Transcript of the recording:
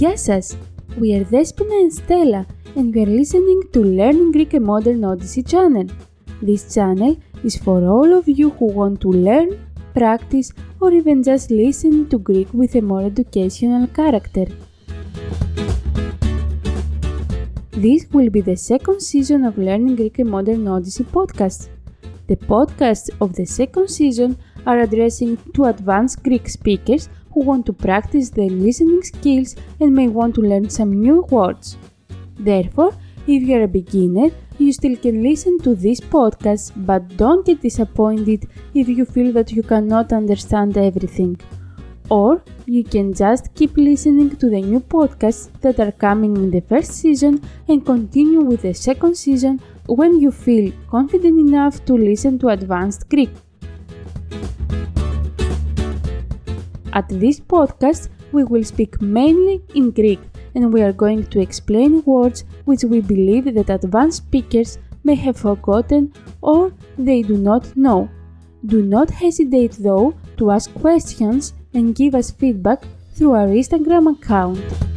Γεια σας! We are Despina and Stella and you are listening to Learning Greek and Modern Odyssey channel. This channel is for all of you who want to learn, practice or even just listen to Greek with a more educational character. This will be the second season of Learning Greek and Modern Odyssey podcast. The podcasts of the second season are addressing to advanced Greek speakers who want to practice their listening skills and may want to learn some new words. Therefore, if you're a beginner, you still can listen to this podcast, but don't get disappointed if you feel that you cannot understand everything. Or you can just keep listening to the new podcasts that are coming in the first season and continue with the second season when you feel confident enough to listen to advanced Greek. At this podcast, we will speak mainly in Greek and we are going to explain words which we believe that advanced speakers may have forgotten or they do not know. Do not hesitate though to ask questions and give us feedback through our Instagram account.